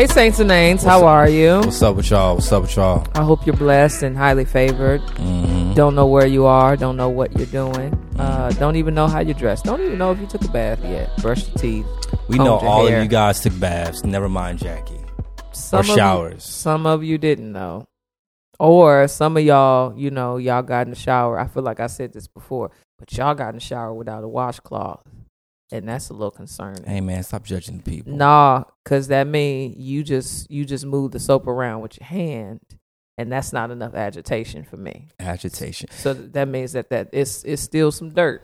Hey, Saints and Names, how are you? What's up with y'all? What's up with y'all? I hope you're blessed and highly favored. Mm-hmm. Don't know where you are, don't know what you're doing, uh, don't even know how you're dressed, don't even know if you took a bath yet, brushed your teeth. We know all hair. of you guys took baths. Never mind Jackie. Some or of you- showers. some of you didn't know. Or some of y'all, you know, y'all got in the shower. I feel like I said this before, but y'all got in the shower without a washcloth. And that's a little concerning. Hey man, stop judging the people. Nah, cause that mean you just you just move the soap around with your hand, and that's not enough agitation for me. Agitation. So that means that that it's it's still some dirt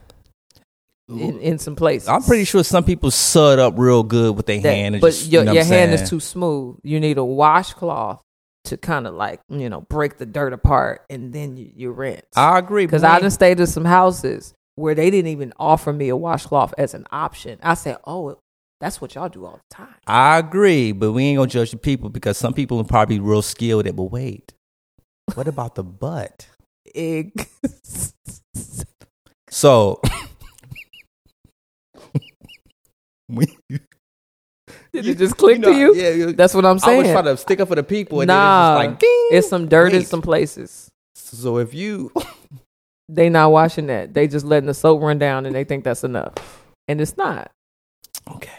in, in some places. I'm pretty sure some people sud up real good with their that, hand. But just, your you know your hand is too smooth. You need a washcloth to kind of like you know break the dirt apart, and then you, you rinse. I agree. Because I done stayed in some houses where they didn't even offer me a washcloth as an option. I said, oh. That's what y'all do all the time. I agree, but we ain't gonna judge the people because some people are probably real skilled at. But wait, what about the butt? Egg. So. we, Did it just click know, to you? Yeah, you- That's what I'm saying. I was trying to stick up for the people, and Nah, then it's just like, it's some dirt in some places. So if you, They not washing that. They just letting the soap run down, and they think that's enough, and it's not. okay.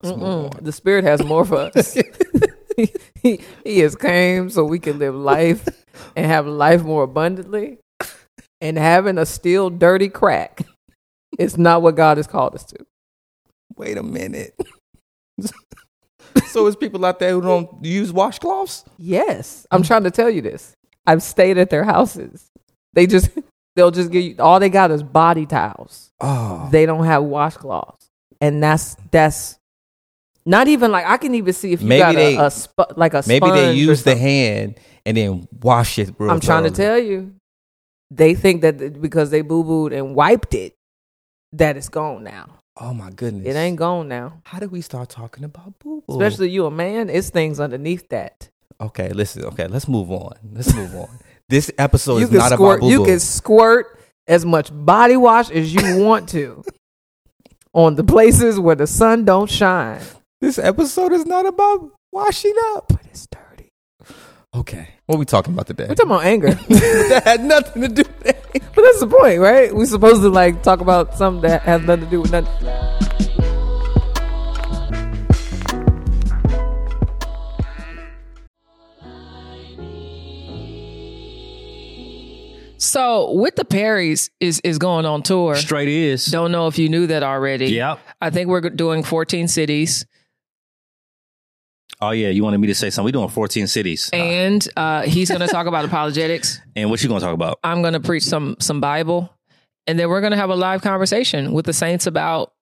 The spirit has more for us. he, he has came so we can live life and have life more abundantly. And having a still dirty crack is not what God has called us to. Wait a minute. so it's people out there who don't use washcloths. Yes, I'm trying to tell you this. I've stayed at their houses. They just they'll just give you all they got is body towels. Oh, They don't have washcloths, and that's that's not even like I can even see if you Maybe got they- a, a sp- like a maybe they use the hand and then wash it. Real I'm trying to tell you, they think that because they boo booed and wiped it, that it's gone now. Oh my goodness, It ain't gone now. How did we start talking about boo boo? Especially you a man, it's things underneath that. okay, listen. Okay, let's move on. Let's move on. This episode you is not squirt. about boo You can squirt as much body wash as you want to on the places where the sun don't shine. This episode is not about washing up. But it's dirty. Okay, what are we talking about today? We're talking about anger. that had nothing to do with that. But that's the point, right? We're supposed to like talk about something that has nothing to do with nothing. So, with the Perrys is is going on tour. Straight is. Don't know if you knew that already. Yep. I think we're doing 14 cities, Oh yeah, you wanted me to say something. We're doing 14 cities. and uh, he's going to talk about apologetics. and what you gonna talk about? I'm going to preach some some Bible, and then we're going to have a live conversation with the saints about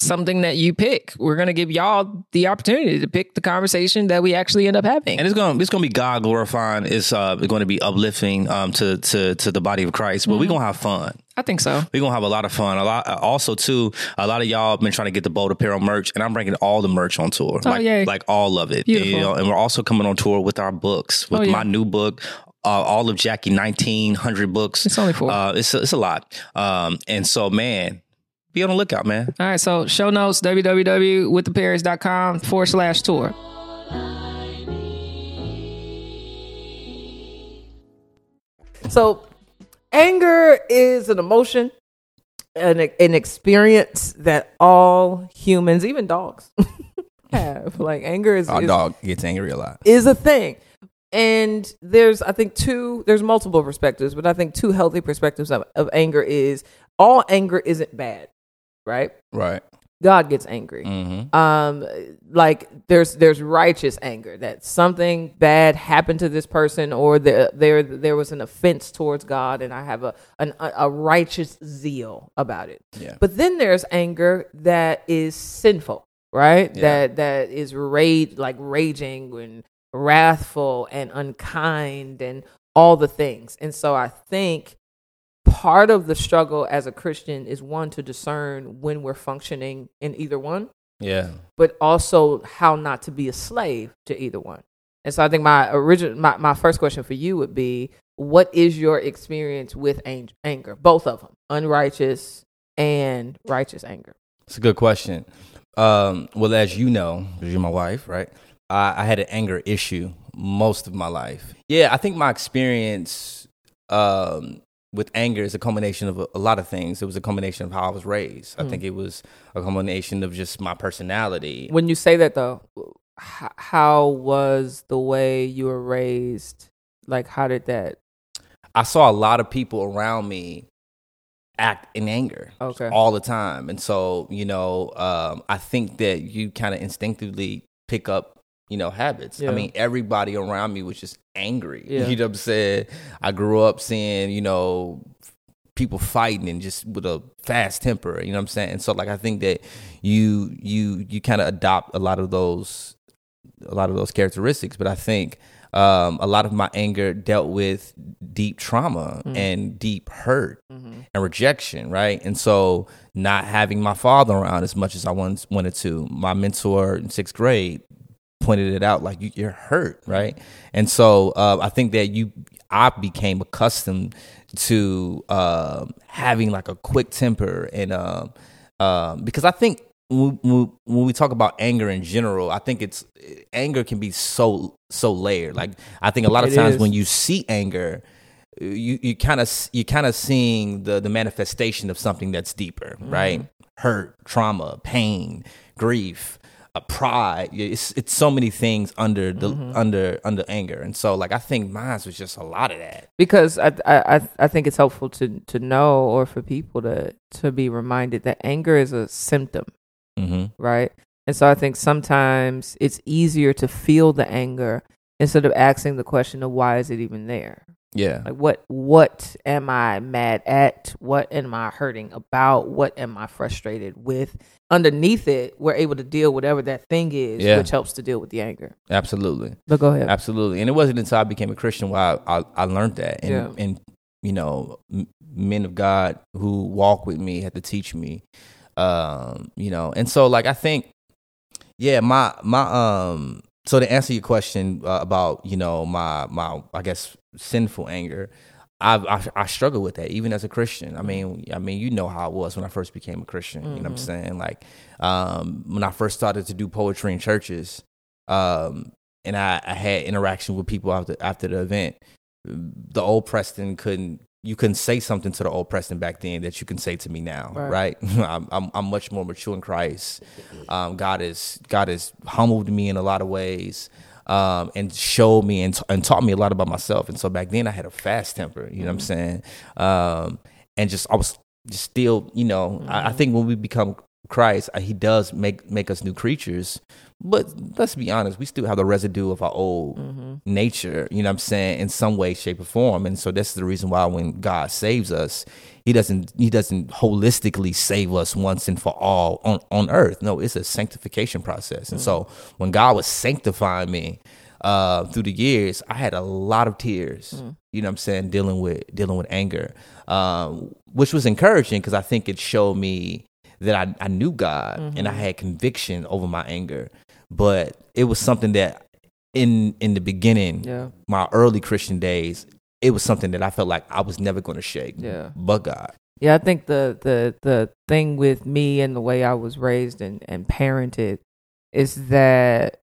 something that you pick. We're going to give y'all the opportunity to pick the conversation that we actually end up having. And it's gonna it's gonna be God glorifying. It's uh going to be uplifting um to to to the body of Christ. But we're gonna have fun. I think so. We're gonna have a lot of fun. A lot. Also, too, a lot of y'all have been trying to get the Bold Apparel merch, and I'm bringing all the merch on tour. Oh, like, yay. like all of it. Beautiful. You know, and we're also coming on tour with our books, with Oh, yeah. my new book. Uh, all of Jackie 1900 books. It's only four. Uh, it's a, it's a lot. Um, and so, man, be on the lookout, man. All right, so show notes www.withtheperrys.com forward slash tour. So, anger is an emotion, an, an experience that all humans, even dogs, have. Like, anger is, Our is, dog gets angry a lot. is a thing. And there's, I think, two, there's multiple perspectives, but I think two healthy perspectives of, of anger is all anger isn't bad, right? Right. God gets angry. Mm-hmm. Um, like there's there's righteous anger that something bad happened to this person, or there there there was an offense towards God, and I have a an, a a righteous zeal about it. Yeah. But then there's anger that is sinful, right? Yeah. That that is rage like raging and wrathful and unkind and all the things. And so I think part of the struggle as a Christian is one to discern when we're functioning in either one, Yeah. but also how not to be a slave to either one. And so I think my original my, my first question for you would be what is your experience with ang- anger? Both of them, unrighteous and righteous anger. It's a good question. Um, well, as you know, because you're my wife, right? I, I had an anger issue most of my life. Yeah, I think my experience um, with anger is a combination of a, a, lot of things. It was a combination of how I was raised. Mm. I think it was a combination of just my personality. When you say that, though, how was the way you were raised? Like, how did that? I saw a lot of people around me act in anger okay. all the time. And so, you know, um, I think that you kind of instinctively pick up, you know, habits. Yeah. I mean, everybody around me was just angry. Yeah. You know what I'm saying? I grew up seeing, you know, people fighting and just with a fast temper, you know what I'm saying? And so like I think that you you you kind of adopt a lot of those a lot of those characteristics, but I think um, a lot of my anger dealt with deep trauma mm-hmm. and deep hurt mm-hmm. and rejection, right? And so, not having my father around as much as I once wanted to, my mentor in sixth grade pointed it out like you, are hurt, right? And so, uh, I think that you, I became accustomed to uh, having like a quick temper and uh, because I think when, when we talk about anger in general, I think it's anger can be so so layered. Like I think a lot of it times is. when you see anger, you you kind of you kind of seeing the the manifestation of something that's deeper, mm-hmm. right? Hurt, trauma, pain, grief, a pride. It's it's so many things under the mm-hmm. under under anger, and so like I think mine was just a lot of that. Because I I I think it's helpful to to know or for people to to be reminded that anger is a symptom mm-hmm. right? And so I think sometimes it's easier to feel the anger instead of asking the question of why is it even there? Yeah. Like what what am I mad at? What am I hurting about? What am I frustrated with? Underneath it, we're able to deal whatever that thing is, yeah. which helps to deal with the anger. Absolutely. But go ahead. Absolutely. And it wasn't until I became a Christian where I, I, I learned that. And, yeah. and you know, men of God who walk with me had to teach me um, you know, and so like I think, yeah, my my um. So to answer your question uh, about you know my my I guess sinful anger, I, I, I struggle with that even as a Christian. I mean, I mean, you know how it was when I first became a Christian. Mm-hmm. You know what I'm mm-hmm. saying? Like, um, when I first started to do poetry in churches, um, and I, I had interaction with people after after the event. The old Preston couldn't you couldn't say something to the old Preston back then that you can say to me now, right? right? I'm, I'm, I'm much more mature in Christ. Um, God is God has humbled me in a lot of ways, um, and showed me and, t- and taught me a lot about myself. And so back then I had a fast temper, you know what I'm mm-hmm. saying? Um, and just I was just still, you know, mm-hmm. I, I, mm-hmm. think when we become Christ, uh, He does make make us new creatures. But let's be honest, we still have the residue of our old mm-hmm. nature, you know what I'm saying, in some way, shape, or form. And so that's the reason why when God saves us, He doesn't He doesn't holistically save us once and for all on, on earth. No, it's a sanctification process. And so when God was sanctifying me, uh, through the years, I had a lot of tears. Mm. You know what I'm saying, dealing with dealing with anger, um, which was encouraging because I think it showed me that I, I knew God mm-hmm. and I mm-hmm. had conviction over my anger. But it was something that in in the beginning, yeah. my early Christian days, it was something that I felt like I was never going to shake. Yeah. But God. Yeah, I think the the the thing with me and the way I was raised and, and parented is that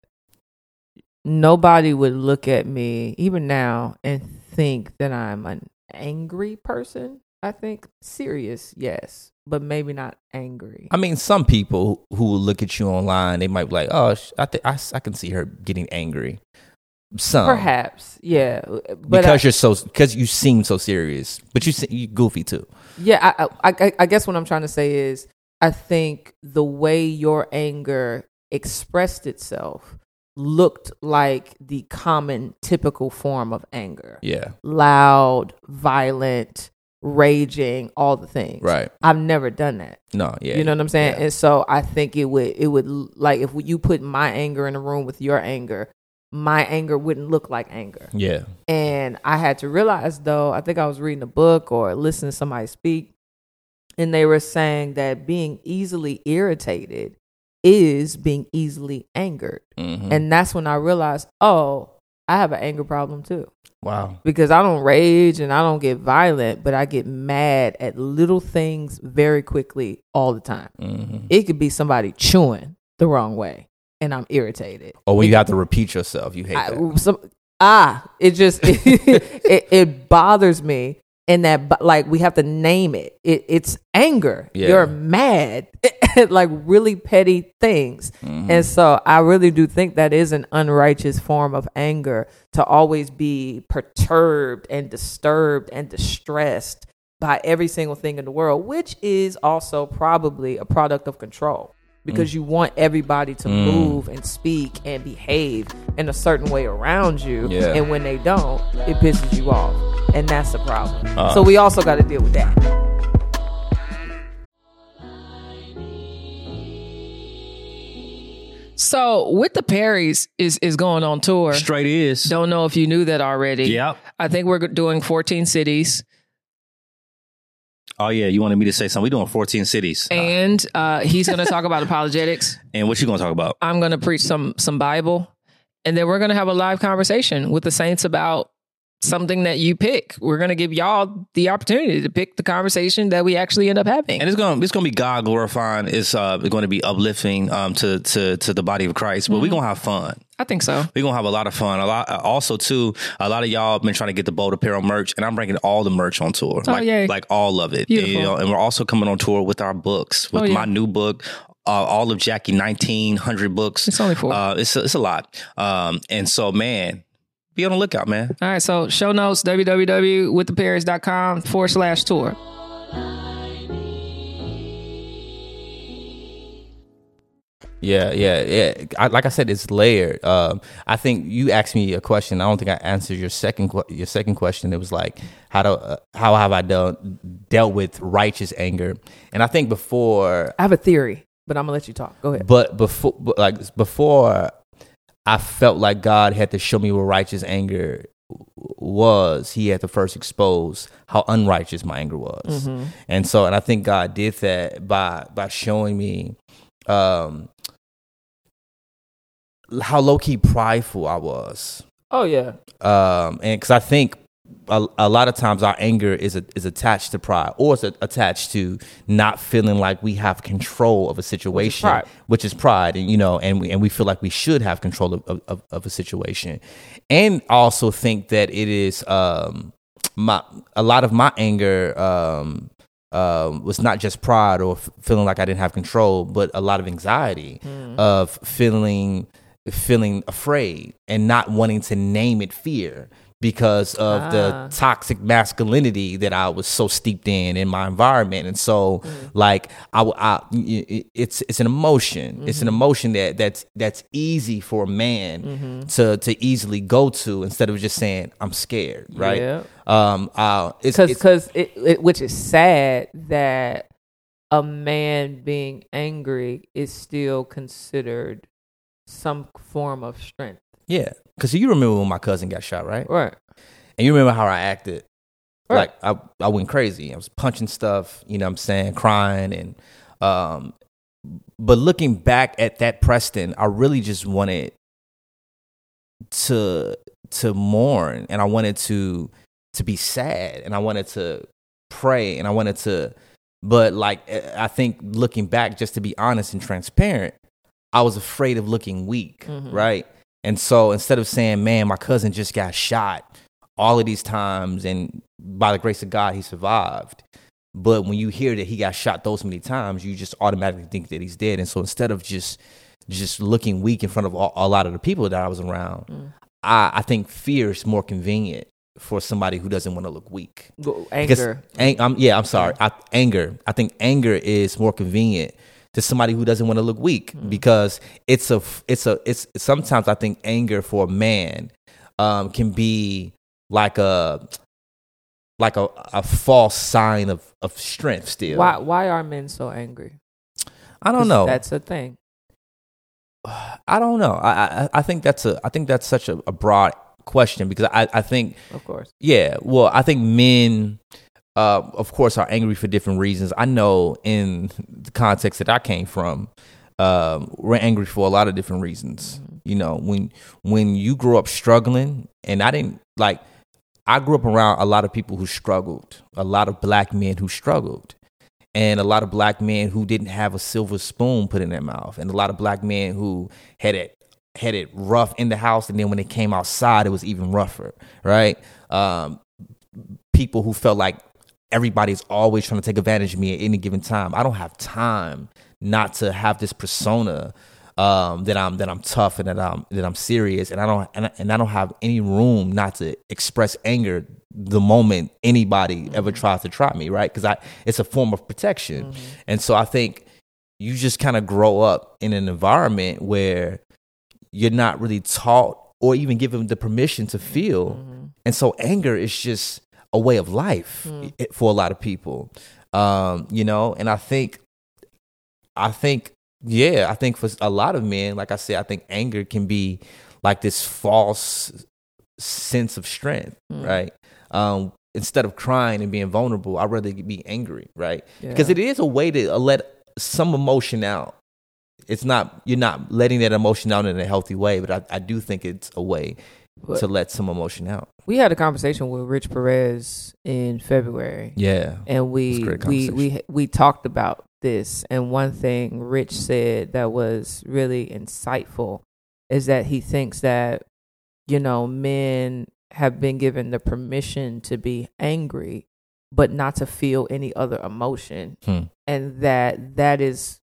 nobody would look at me even now and think that I'm an angry person. I think serious, yes, but maybe not angry. I mean, some people who will look at you online, they might be like, "Oh, I think I, I can see her getting angry." Some perhaps, yeah, but because I, you're so because you seem so serious, but you you goofy too. Yeah, I, I I guess what I'm trying to say is, I think the way your anger expressed itself looked like the common typical form of anger. Yeah. Loud, violent, raging, all the things. Right. I've never done that. No, yeah. You know what I'm saying? Yeah. And so I think it would it would like if you put my anger in a room with your anger, my anger wouldn't look like anger. Yeah. And I had to realize though, I think I was reading a book or listening to somebody speak and they were saying that being easily irritated is being easily angered. Mm-hmm. And that's when I realized, oh, I have an anger problem too. Wow. Because I don't rage and I don't get violent, but I get mad at little things very quickly all the time. Mm-hmm. It could be somebody chewing the wrong way. And I'm irritated. Or when it, you have to repeat yourself, you hate I, that. Some, ah, it just it, it, bothers me. And that, like, we have to name it. it it's anger. Yeah. You're mad, like really petty things. Mm-hmm. And so, I really do think that is an unrighteous form of anger to always be perturbed and disturbed and distressed by every single thing in the world, which is also probably a product of control because mm. you want everybody to mm. move and speak and behave in a certain way around you. Yeah. And when they don't, it pisses you off. And that's the problem. Uh. So we also got to deal with that. So with the Perrys is is going on tour. Straight is. Don't know if you knew that already. Yep. I think we're doing 14 cities. Oh yeah, you wanted me to say something. We're doing 14 cities, and uh, he's going to talk about apologetics. And what you going to talk about? I'm going to preach some some Bible, and then we're going to have a live conversation with the saints about something that you pick. We're going to give y'all the opportunity to pick the conversation that we actually end up having. And it's going to it's to be God glorifying. It's uh going to be uplifting um to to to the body of Christ, but mm-hmm. we're going to have fun. I think so. We're gonna have a lot of fun. A lot, also too. A lot of y'all have been trying to get the bold apparel merch, and I'm bringing all the merch on tour. Oh, like, yay. like all of it. Beautiful. You know, and we're also coming on tour with our books, with oh, yeah. my new book, uh, all of Jackie 1900 books. It's only four. Uh, it's a, it's a lot. Um, and so man, be on the lookout, man. All right. So show notes www.withtheperrys.com forward slash tour. Yeah, yeah, yeah. I, like I said, it's layered. Um, I think you asked me a question. I don't think I answered your second your second question. It was like, how do uh, how have I done dealt with righteous anger? And I think before I have a theory, but I'm gonna let you talk. Go ahead. But before, like before, I felt like God had to show me what righteous anger was. He had to first expose how unrighteous my anger was, mm-hmm. and so, and I think God did that by by showing me um how low key prideful I was. Oh yeah. Um, and because I think a, a, lot of times our anger is a, is attached to pride, or it's a, attached to not feeling like we have control of a situation, which is pride, which is pride and you know, and we and we feel like we should have control of, of, of a situation, and also think that it is um my a lot of my anger um um, was not just pride or f- feeling like I didn't have control, but a lot of anxiety mm. of feeling feeling afraid and not wanting to name it fear because of ah. the toxic masculinity that I was so steeped in in my environment. And so, mm. like, I, I, it's it's an emotion. Mm-hmm. It's an mm-hmm. emotion that that's that's easy for a man mm-hmm. to to easily go to instead of just saying I'm scared, right? Yeah. Um, uh, it's because because it, it, which is sad that a man being angry is still considered some form of strength. Yeah, because you remember when my cousin got shot, right? Right. And you remember how I acted. Right. Like I, I went crazy. I was punching stuff, you know what I'm saying, crying and um but looking back at that Preston, I really just wanted to to mourn and I wanted to to be sad and I wanted to pray and I wanted to but like I think looking back just to be honest and transparent, I was afraid of looking weak, mm-hmm. right? And so instead of saying, man, my cousin just got shot all of these times and by the grace of God, he survived. But when you hear that he got shot those many times, you just automatically think that he's dead. And so instead of just just looking weak in front of a lot of the people that I was around, mm. I, I think fear is more convenient for somebody who doesn't want to look weak. Anger. Ang- I'm, yeah, I'm sorry. I, anger. I think anger is more convenient to somebody who doesn't want to look weak mm. because it's a it's a it's sometimes I think anger for a man um, can be like a like a, a false sign of, of strength still. Why why are men so angry? I don't know. That's a thing. I don't know. I, I I think that's a I think that's such a, a broad question because I I think of course yeah well I think men uh, of course, are angry for different reasons. I know in the context that I came from, uh, we're angry for a lot of different reasons. Mm-hmm. You know, when when you grew up struggling, and I didn't like, I grew up around a lot of people who struggled, a lot of black men who struggled, and a lot of black men who didn't have a silver spoon put in their mouth, and a lot of black men who had it had it rough in the house, and then when they came outside, it was even rougher, right? Um, people who felt like everybody's always trying to take advantage of me at any given time. I don't have time not to have this persona um, that I'm that I'm tough and that I'm that I'm serious, and I don't and I, and I don't have any room not to express anger the moment anybody mm-hmm. ever tries to try me, right? Because I it's a form of protection, mm-hmm. and so I think you just kind of grow up in an environment where you're not really taught or even given the permission to feel, mm-hmm. and so anger is just a way of life mm. for a lot of people, um, you know. And I think, I think yeah, I think for a lot of men, like I said, I think anger can be like this false sense of strength, mm. right? Um, instead of crying and being vulnerable, I'd rather be angry, right? Yeah. Because it is a way to let some emotion out. It's not you're not letting that emotion out in a healthy way, but I, I do think it's a way but to let some emotion out. We had a conversation with Rich Perez in February. Yeah, and we we we we talked about this. And one thing Rich said that was really insightful is that he thinks that, you know, men have been given the permission to be angry, but not to feel any other emotion. Hmm. And that that is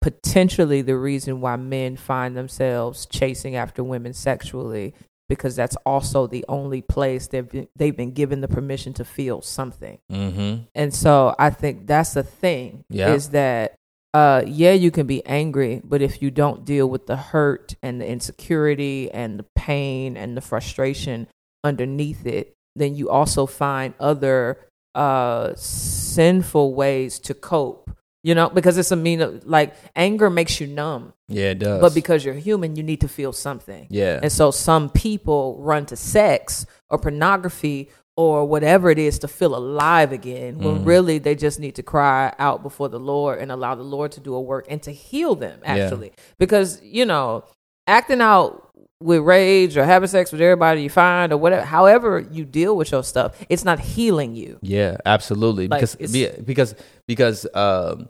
potentially the reason why men find themselves chasing after women sexually because that's also the only place they've been, they've been given the permission to feel something. Mm-hmm. And so I think that's the thing yeah. is that uh, yeah, you can be angry, but if you don't deal with the hurt and the insecurity and the pain and the frustration underneath it, then you also find other uh, sinful ways to cope you know, because it's a mean like anger makes you numb. Yeah, it does. But because you're human, you need to feel something. Yeah. And so some people run to sex or pornography or whatever it is to feel alive again when mm. really they just need to cry out before the Lord and allow the Lord to do a work and to heal them actually. Yeah. Because, you know, acting out with rage or having sex with everybody you find or whatever however you deal with your stuff it's not healing you yeah absolutely like because because because um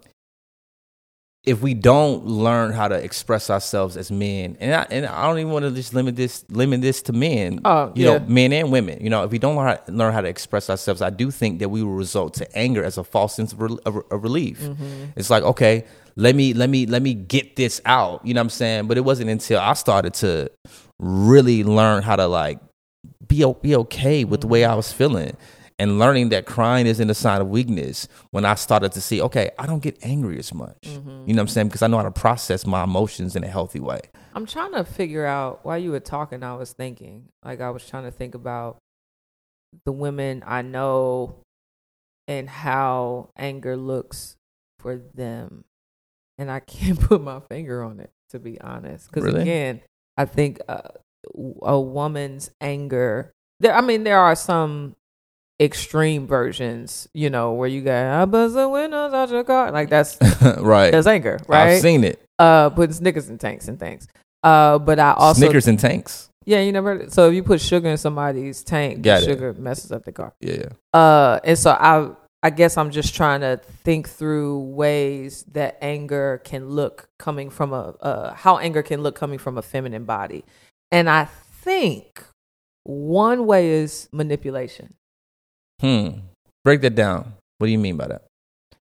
if we don't learn how to express ourselves as men, and I, and I don't even want to just limit this limit this to men, uh, you yeah. know, men and women. You know, if we don't learn how, learn how to express ourselves, I do think that we will result to anger as a false sense of, re, of, of relief. Mm-hmm. It's like, okay, let me let me let me get this out. You know what I'm saying? But it wasn't until I started to really learn how to like be be okay with the way I was feeling and learning that crying isn't a sign of weakness when I started to see, okay, I don't get angry as much. Mm-hmm. You know what I'm saying? Because I know how to process my emotions in a healthy way. I'm trying to figure out while you were talking, I was thinking, like, I was trying to think about the women I know and how anger looks for them. And I can't put my finger on it, to be honest. Because really? again, I think uh, a woman's anger, there, I mean, there are some extreme versions, you know, where you got I buzz the windows out your car. Like that's right. That's anger, right? I've seen it. Uh putting Snickers in tanks and things. Uh but I also Snickers in tanks. Yeah, you never so if you put sugar in somebody's tank, got sugar it. messes up the car. Yeah, yeah. Uh and so I I guess I'm just trying to think through ways that anger can look coming from a uh, how anger can look coming from a feminine body. And I think one way is manipulation. Hmm. Break that down. What do you mean by that?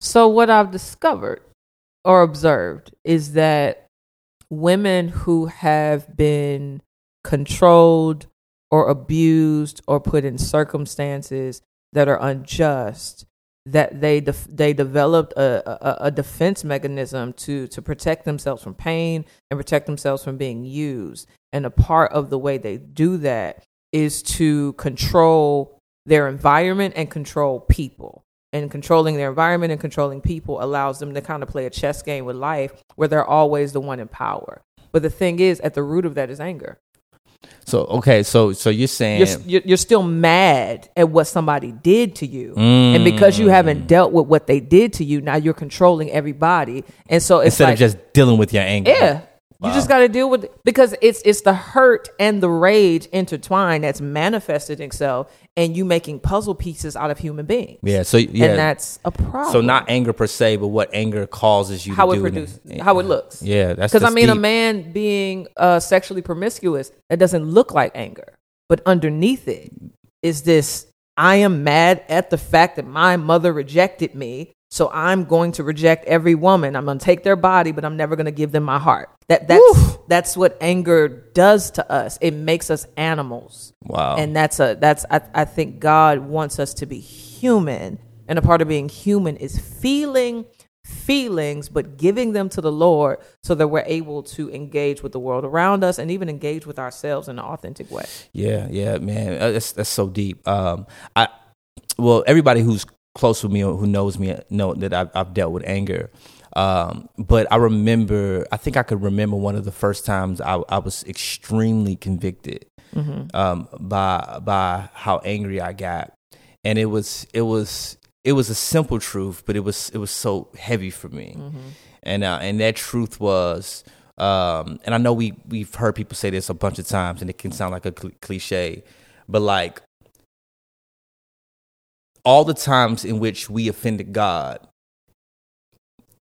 So, what I've discovered or observed is that women who have been controlled or abused or put in circumstances that are unjust that they def- they developed a, a, a defense mechanism to to protect themselves from pain and protect themselves from being used and a part of the way they do that is to control their environment and control people. And controlling their environment and controlling people allows them to kind of play a chess game with life where they're always the one in power. But the thing is, at the root of that is anger. So okay, so so you're saying you're, you're still mad at what somebody did to you, mm. and because you haven't dealt with what they did to you, now you're controlling everybody, and so instead like, of just dealing with your anger, yeah, You just got to deal with it because it's it's the hurt and the rage intertwined that's manifested itself, and you making puzzle pieces out of human beings. Yeah. So yeah, and that's a problem. so not anger per se, but what anger causes you how to it do. produces, how it looks. Yeah, that's Because I mean, a man being uh, sexually promiscuous, that doesn't look like anger, but underneath it is this: I am mad at the fact that my mother rejected me, so I'm going to reject every woman. I'm going to take their body, but I'm never going to give them my heart. That that's that's what anger does to us. It makes us animals Wow. and that's a that's I, I think god wants us to be human and a part of being human is feeling feelings but giving them to the lord so that we're able to engage with the world around us and even engage with ourselves in an authentic way Yeah, yeah, man, Uh, that's that's so deep. Um, I well, everybody who's close with me or who knows me know that I've, I've dealt with anger. Um, but I remember, I think I could remember one of the first times I, I was extremely convicted um, by by how angry I got, and it was it was it was a simple truth, but it was it was so heavy for me, and uh, and that truth was. Um, and I know we we've heard people say this a bunch of times, and it can sound like a cl- cliche, but like all the times in which we offended God,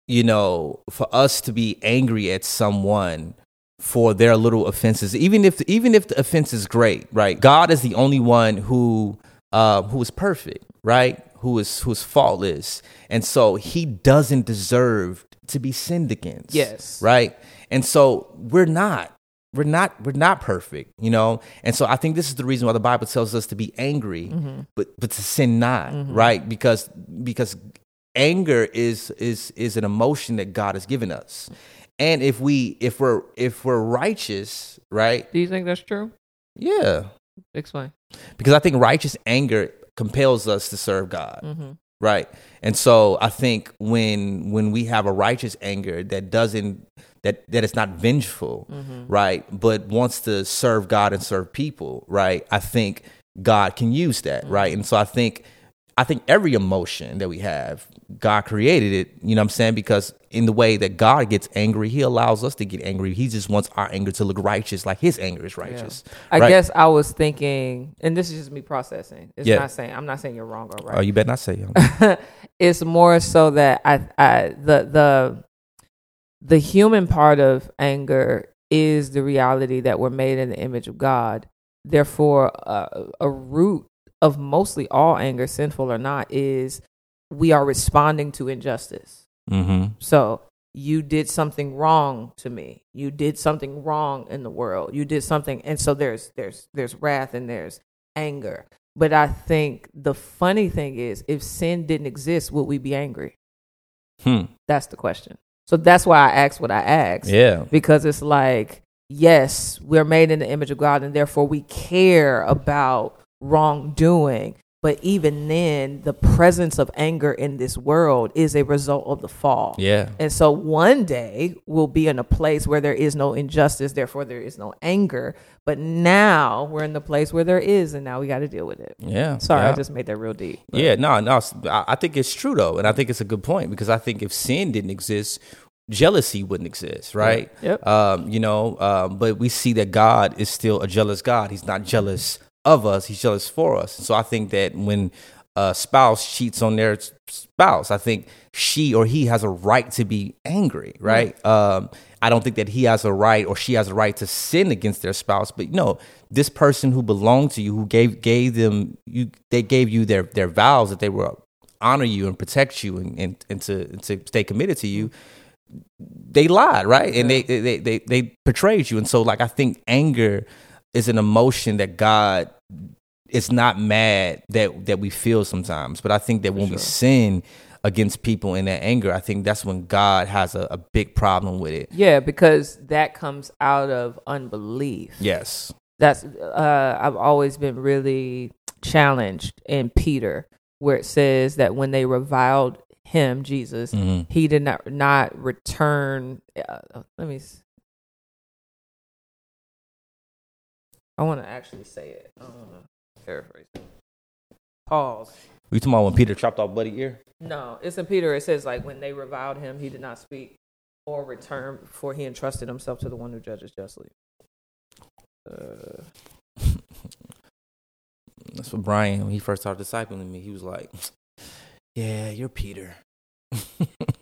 you know, for us to be angry at someone for their little offenses, even if even if the offense is great, right? God is the only one who uh, who is perfect, right? Who is who is faultless, and so He doesn't deserve to be sinned against. Yes. right. And so we're not we're not we're not perfect you know? And so i think this is the reason why the bible tells us to be angry mm-hmm. but but to sin not mm-hmm. right? Because because anger is is is an emotion that god has given us. And if we if we're if we're righteous right? Do you think that's true? Yeah. Explain. Because i think righteous anger compels us to serve god mm-hmm. right? And so i think when when we have a righteous anger that doesn't that that is not vengeful mm-hmm. right? But wants to serve god and serve people right? I think god can use that mm-hmm. right? And so i think i think every emotion that we have god created it you know what i'm saying? Because in the way that god gets angry he allows us to get angry. He just wants our anger to look righteous like his anger is righteous i right? guess i was thinking and this is just me processing. It's Yeah. not saying i'm not saying you're wrong or oh, right. oh you better not say young it's more so that I, I the the the human part of anger is the reality that we're made in the image of God. Therefore, uh, a root of mostly all anger, sinful or not, is we are responding to injustice. mm-hmm So you did something wrong to me. You did something wrong in the world. You did something, and so there's there's there's wrath and there's anger. But I think the funny thing is, if sin didn't exist, would we be angry? hmm. That's the question. So that's why I asked what I asked. yeah Because it's like, yes, we're made in the image of God, and therefore we care about wrongdoing. But even then, the presence of anger in this world is a result of the fall. yeah And so one day we'll be in a place where there is no injustice, therefore there is no anger. But now we're in the place where there is, and now we got to deal with it. Yeah. Sorry, yeah. I just made that real deep. but- Yeah, no, no. I I think it's true though, and I think it's a good point because I think if sin didn't exist, jealousy wouldn't exist, right? Yep. Um, you know, um, but we see that God is still a jealous God. He's not jealous of us; He's jealous for us. So I think that when a spouse cheats on their spouse, I think she or he has a right to be angry, right? Um, I don't think that he has a right or she has a right to sin against their spouse, but no, this person who belonged to you, who gave gave them you, they gave you their their vows that they will honor you and protect you and and, and to and to stay committed to you. They lied, right? And they, they they they betrayed you, and so like I think anger is an emotion that God is not mad that that we feel sometimes, but I think that when we sin against people in that anger, I think that's when God has a, a big problem with it. Yeah, because that comes out of unbelief. Yes. That's uh, I've always been really challenged in Peter, where it says that when they reviled him, Jesus, Mhm. he did not not return. Uh, let me. s- I want to actually say it. I don't want to paraphrase it. Pause. We talking about when Peter chopped off Buddy ear? No, it's in Peter. It says like when they reviled him, he did not speak, or return before he entrusted himself to the one who judges justly. Uh, That's what Brian, when he first started discipling me, he was like, Yeah, you're Peter.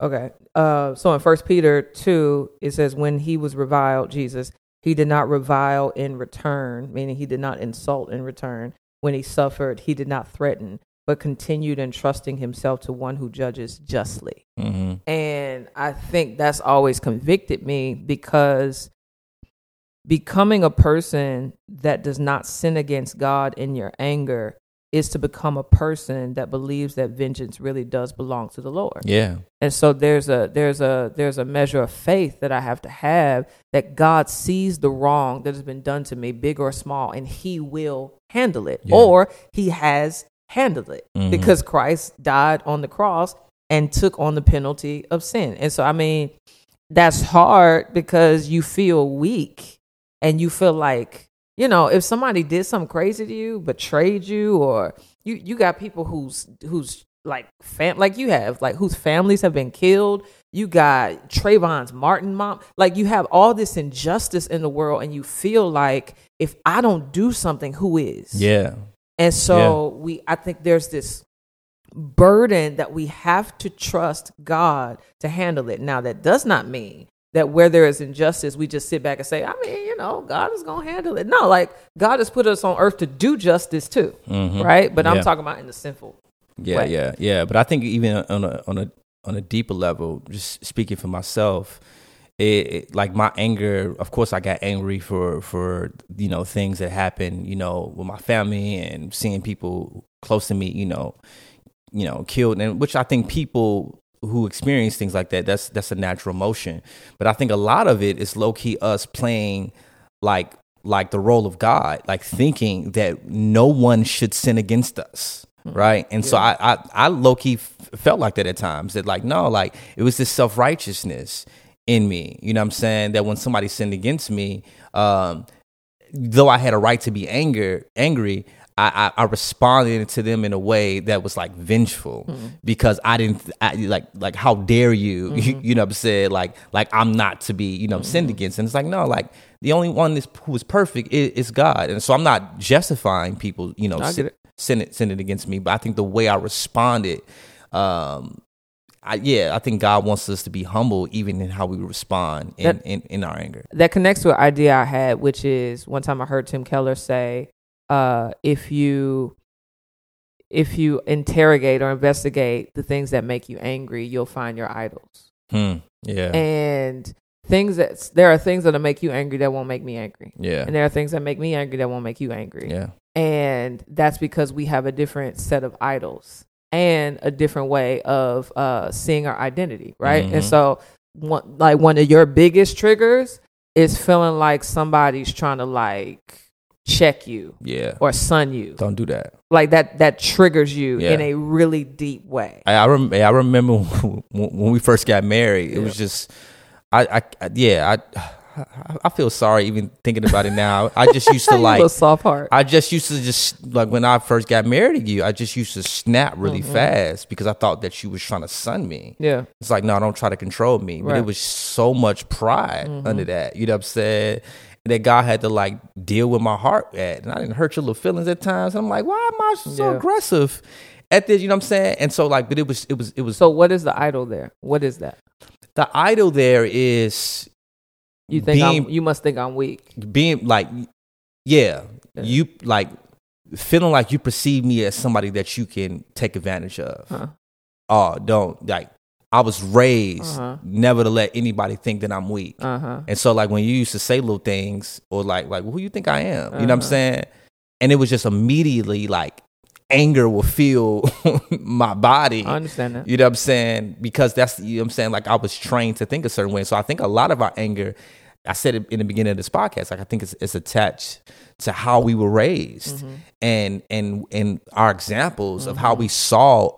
okay. Uh, so in First Peter 2, it says, When he was reviled, Jesus, he did not revile in return, meaning he did not insult in return. When he suffered, he did not threaten, but continued entrusting himself to one who judges justly. Mm-hmm. And I think that's always convicted me because becoming a person that does not sin against God in your anger is to become a person that believes that vengeance really does belong to the Lord. Yeah. And so there's a there's a there's a measure of faith that I have to have that God sees the wrong that has been done to me, big or small, and he will handle it. Yeah. Or he has handled it Mhm. because Christ died on the cross and took on the penalty of sin. And so I mean, that's hard because you feel weak and you feel like you know if somebody did something crazy to you betrayed you or you you got people who's who's like fam like you have like whose families have been killed you got Trayvon's Martin mom like you have all this injustice in the world and you feel like if I don't do something who is Yeah. and so we I think there's this burden that we have to trust God to handle it. Now that does not mean that where there is injustice, we just sit back and say, I mean, you know, God is going to handle it. No, like God has put us on earth to do justice too, Mhm. right? But I'm talking about in the sinful. Yeah, way. yeah, yeah. But I think even on a on a on a deeper level, just speaking for myself, it, it like my anger. Of course, I got angry for for you know things that happened, you know, with my family and seeing people close to me, you know, you know, killed, and which I think people who experience things like that, that's that's a natural emotion. But I think a lot of it is low key us playing like like the role of God, like thinking that no one should sin against us. Right. And so I, I, I low key f- felt like that at times that like, no, like it was this self righteousness in me. You know what I'm saying? That when somebody sinned against me, um, though I had a right to be anger, angry, I, I, I responded to them in a way that was like vengeful hmm. because I didn't I, like like how dare you? Mm-hmm. You, know what I'm saying? Like like I'm not to be you know mm-hmm. sinned against. And it's like no like the only one is, who is perfect is, is God. And so I'm not justifying people you know get sin, it. sinning, sinning against me but I think the way I responded um I, yeah I think God wants us to be humble even in how we respond in, That- in, in our anger. That connects to an idea I had, which is one time I heard Tim Keller say, uh, if you if you interrogate or investigate the things that make you angry, you'll find your idols. hmm. yeah and things that there are things that'll make you angry that won't make me angry yeah and there are things that make me angry that won't make you angry yeah and that's because we have a different set of idols and a different way of uh seeing our identity right and Mhm. so one, like one of your biggest triggers is feeling like somebody's trying to like check you yeah or son you don't do that like that that triggers you Yeah. in a really deep way I I, rem- I remember when, we first got married. It was just, I, I, yeah, I, I feel sorry even thinking about it now. I just used to like, soft heart I just used to just like when I first got married to you, I just used to snap really Mm-hmm. fast because I thought that you was trying to son me. yeah It's like, no, don't try to control me. But Right. it was so much pride Mm-hmm. under that. You know what I'm saying? That God had to like deal with my heart at. And I didn't hurt your little feelings at times. And I'm like, why am I so Yeah. aggressive at this? You know what I'm saying? And so like, but it was it was it was so what is the idol there what is that the idol there is You think I'm, you must think I'm weak. being like yeah, Yeah. you like feeling like you perceive me as somebody that you can take advantage of. Huh. Oh, don't like I was raised Uh-huh. never to let anybody think that I'm weak. Uh huh. And so like when you used to say little things or like like who you think I am? You know what I'm Uh-huh. saying? And it was just immediately like anger will feel my body. I understand that. You know what I'm saying? Because that's you know what I'm saying, like I was trained to think a certain way. So I think a lot of our anger, I said it in the beginning of this podcast, like I think it's, it's attached to how we were raised Mm-hmm. and and and our examples of how we saw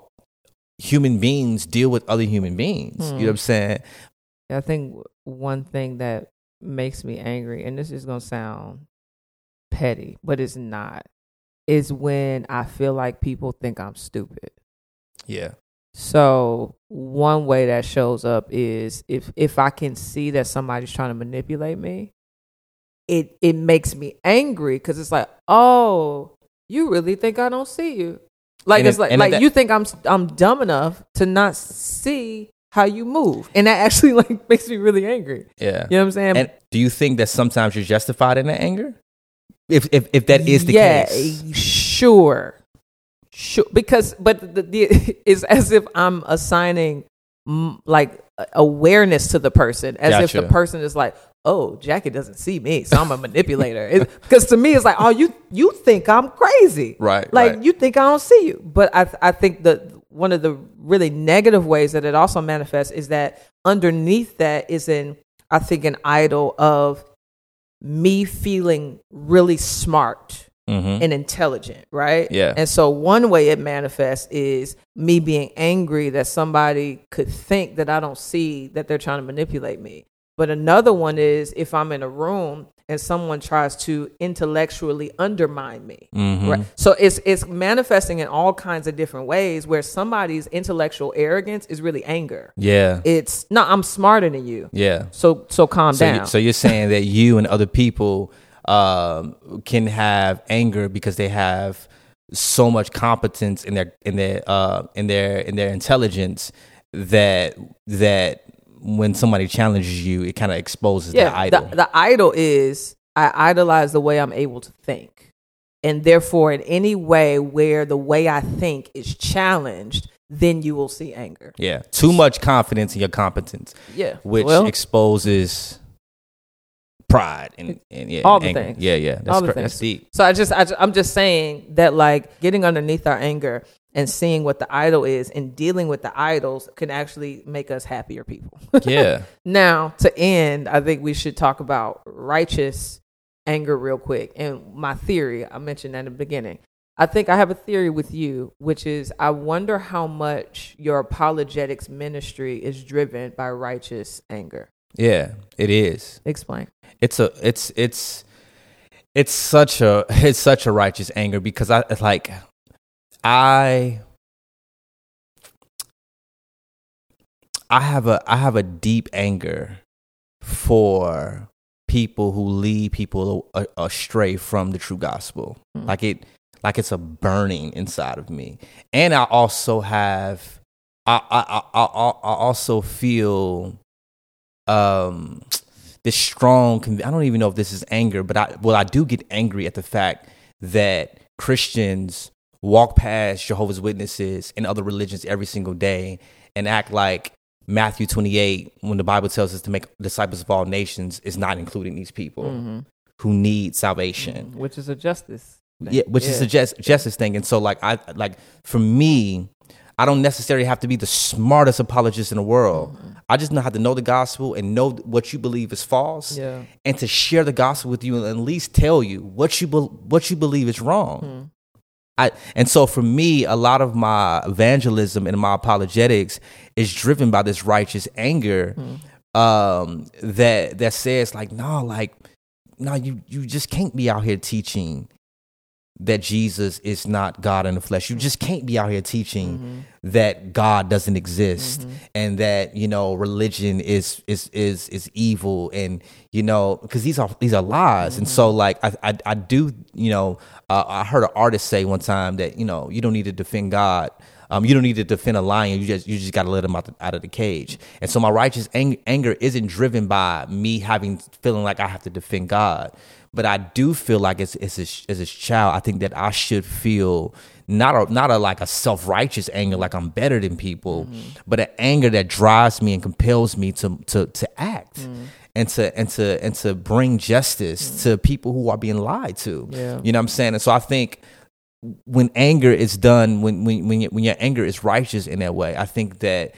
human beings deal with other human beings. You know what I'm hmm. saying? I think one thing that makes me angry, and this is gonna sound petty, but it's not, is when I feel like people think I'm stupid. Yeah. So one way that shows up is if if I can see that somebody's trying to manipulate me, it it makes me angry because it's like, oh, you really think I don't see you? Like And it's it- like like that- you think I'm I'm dumb enough to not see how you move, and that actually like makes me really angry. Yeah. You know what I'm saying? And do you think that sometimes you're justified in that anger? If if if that is the yeah, case. Sure. Sure. Because, but the, the, it's as if I'm assigning like awareness to the person, as if the person is like, oh, Jackie doesn't see me, so I'm a manipulator. Because to me, it's like, oh, you you think I'm crazy, Right, Like right. you think I don't see you. But I I think that one of the really negative ways that it also manifests is that underneath that is an I think an idol of me feeling really smart Mhm. and intelligent, right? Yeah. And so one way it manifests is me being angry that somebody could think that I don't see that they're trying to manipulate me. But another one is if I'm in a room and someone tries to intellectually undermine me. Mhm. Right. So it's it's manifesting in all kinds of different ways where somebody's intellectual arrogance is really anger. Yeah. It's no, I'm smarter than you. Yeah. So so calm So, down. you, so you're saying that you and other people um, can have anger because they have so much competence in their in their uh, in their in their intelligence that that when somebody challenges you, it kind of exposes the yeah, idol. The, the idol is I idolize the way I'm able to think. And therefore, in any way where the way I think is challenged, then you will see anger. yeah, too much confidence in your competence, Yeah. which well, exposes pride and, and yeah, All the anger. things. Yeah, yeah, that's All the cra- things. that's deep. So I just, I, I'm just saying that like getting underneath our anger and seeing what the idol is and dealing with the idols can actually make us happier people. Yeah, Now, to end, I think we should talk about righteous anger real quick. And my theory, I mentioned that in the beginning. I think I have a theory with you, which is I wonder how much your apologetics ministry is driven by righteous anger. yeah, it is. Explain. it's a it's it's it's such a it's such a righteous anger because I it's like I I have a I have a deep anger for people who lead people a- astray from the true gospel. Mm. Like it like it's a burning inside of me. And I also have I I I, I, I also feel um this strong conv- I don't even know if this is anger, but I well I do get angry at the fact that Christians walk past Jehovah's Witnesses and other religions every single day and act like Matthew 28 when the Bible tells us to make disciples of all nations is not including these people Mhm. who need salvation mm-hmm. Which is a justice. thing. yeah, which is a just, justice thing. And so, like, I like for me, I don't necessarily have to be the smartest apologist in the world. Mm-hmm. I just know how to know the gospel and know what you believe is false, Yeah. and to share the gospel with you and at least tell you what you be, what you believe is wrong. Hmm. I, and so for me, a lot of my evangelism and my apologetics is driven by this righteous anger um, that that says like, no, like, no, you you just can't be out here teaching that Jesus is not God in the flesh. You just can't be out here teaching that God doesn't exist and that you know religion is is is is evil and you know because these are these are lies. And so like I I, I do you know uh, I heard an artist say one time that you know you don't need to defend God. Um, you don't need to defend a lion. You just you just got to let him out, the, out of the cage. And so my righteous ang- anger isn't driven by me having feeling like I have to defend God, but I do feel like as as a, as a child, I think that I should feel not a not a like a self righteous anger, like I'm better than people, mm-hmm. but an anger that drives me and compels me to to to act. Mm. And to and to and to bring justice mm. to people who are being lied to. Yeah. You know what I'm saying? And so I think when anger is done, when when when, when your anger is righteous in that way, I think that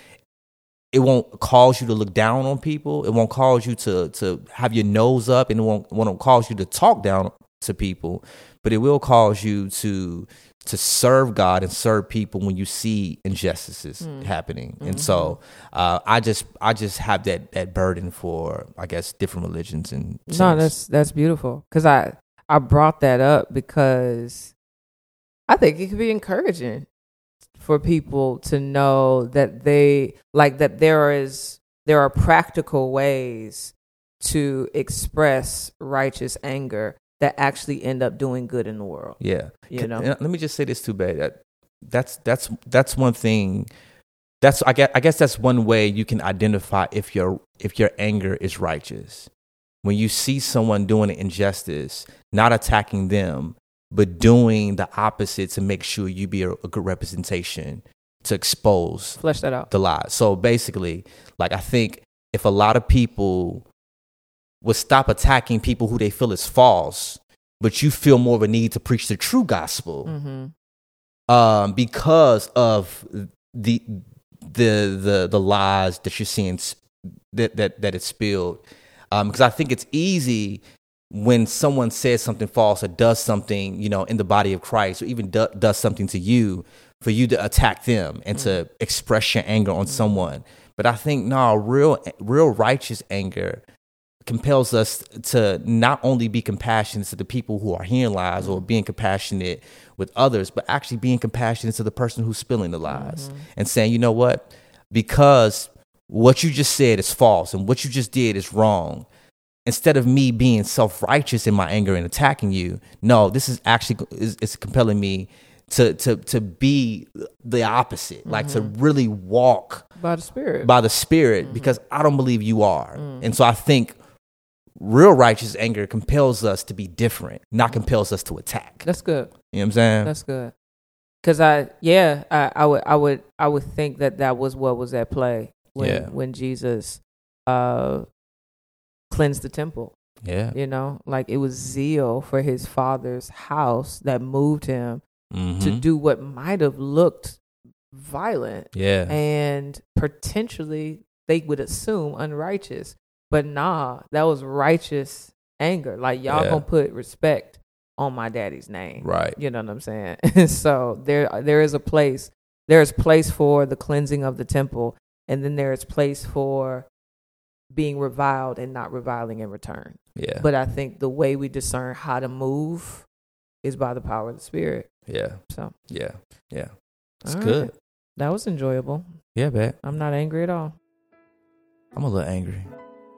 it won't cause you to look down on people. It won't cause you to to have your nose up, and it won't won't cause you to talk down to people. But it will cause you to to serve God and serve people when you see injustices happening. And so uh, I just I just have that that burden for I guess different religions and No, sins. that's that's beautiful because I I brought that up because I think it could be encouraging for people to know that they like that there is there are practical ways to express righteous anger that actually end up doing good in the world. Yeah. You know. let me just say this too, bad. That that's that's that's one thing. That's I guess I guess that's one way you can identify if your if your anger is righteous. When you see someone doing an injustice, not attacking them, but doing the opposite to make sure you be a, a good representation to expose flesh that out the lies. So basically, like I think if a lot of people would stop attacking people who they feel is false, but you feel more of a need to preach the true gospel mm-hmm. um, because of the the the the lies that you're seeing that that that it's spilled. Because um, I think it's easy when someone says something false or does something, you know, in the body of Christ, or even do, does something to you, for you to attack them and mm-hmm. to express your anger on mm-hmm. someone. But I think no, real real righteous anger compels us to not only be compassionate to the people who are hearing lies or being compassionate with others, but actually being compassionate to the person who's spilling the lies mm-hmm. and saying, you know what? Because what you just said is false and what you just did is wrong. Instead of me being self righteous in my anger and attacking you, no, this is actually is, is compelling me to to to be the opposite, mm-hmm. like to mm-hmm. really walk by the spirit, by the spirit, mm-hmm. because I don't believe you are, mm. and so I think real righteous anger compels us to be different, not compels us to attack. That's good. You know what I'm saying? That's good. Cause I, yeah, I, I would, I would, I would think that that was what was at play when yeah. when Jesus uh, cleansed the temple. Yeah, you know, like it was zeal for his father's house that moved him mm-hmm. to do what might have looked violent. Yeah, and potentially they would assume unrighteous. But nah, that was righteous anger. Like y'all yeah. gonna put respect on my daddy's name. Right. You know what I'm saying? so there there is a place there is place for the cleansing of the temple, and then there is place for being reviled and not reviling in return. Yeah. But I think the way we discern how to move is by the power of the spirit. Yeah. So Yeah. Yeah. It's good. That was enjoyable. Yeah, bet. I'm not angry at all. I'm a little angry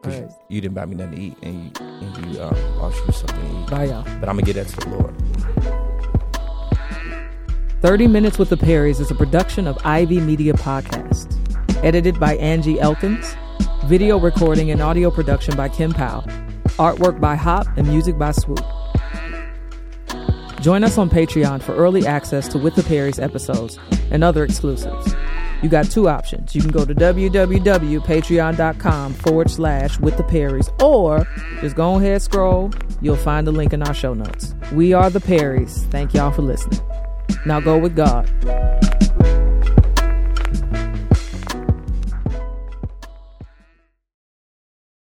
because right. you, didn't buy me nothing to eat, and you, and you uh, I'll shoot something to eat. Bye, y'all. But I'm gonna get that to the Lord. 30 Minutes with the Perrys is a production of Ivy Media Podcast. Edited by Angie Elkins. Video recording and audio production by Kim Powell. Artwork by Hop and music by Swoop. Join us on Patreon for early access to With the Perrys episodes and other exclusives you got two options. You can go to www.patreon.com forward slash with the Perrys, or just go ahead, scroll. You'll find the link in our show notes. We are the Perrys. Thank y'all for listening. Now go with God.